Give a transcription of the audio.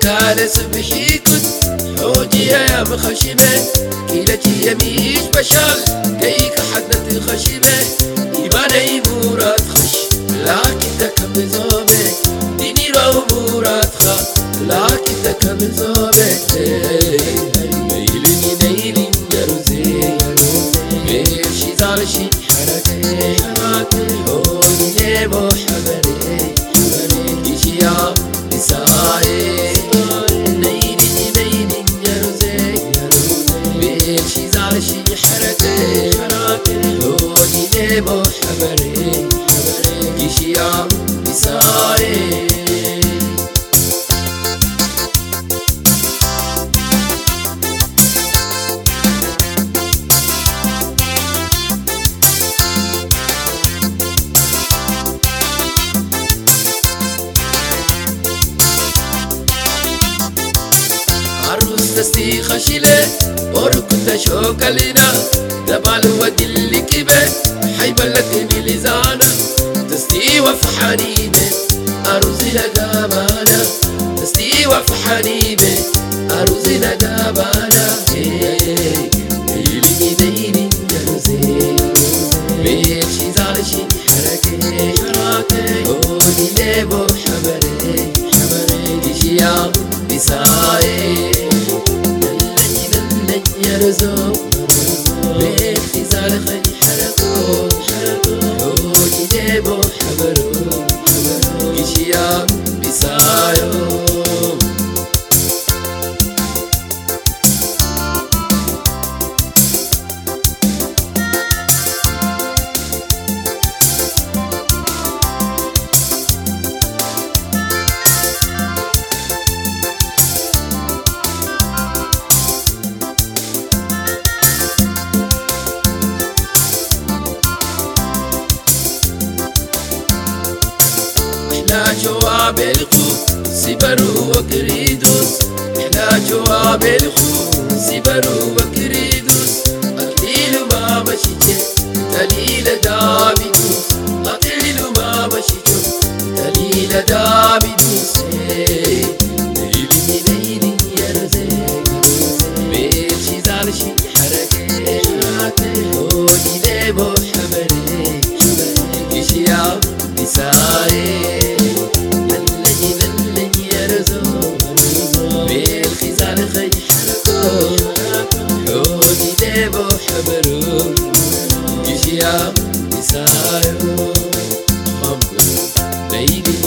كان سبحي كنت حوجي يا مخشمة كيلتي يميش بشال كيك حدت خشمة إيماني مراد خش. لكن تكمل زوبك ديني رو مراد خا لكن تكمل زوبك نيلي نيلي يروزي ماشي زارشي. حركة حركة. هوني ليبو شبره گیشیا بیساره هر دستی خشیله وركض شوكلنا دبال ودل كبه حيبلتني لزانا دستي وفحانيبه عروسي لقابانا دستي وفحانيبه عروسي لقابانا نيلي نيلي عروسي ماشي زارشي حركة حركة قولي ليبو حبري يشيا بساي دلني دلني يرزو بيتي زارخي جواب الخو سبرو وكريدوس. إحنا جواب الخو سبرو وكريدوس. Baby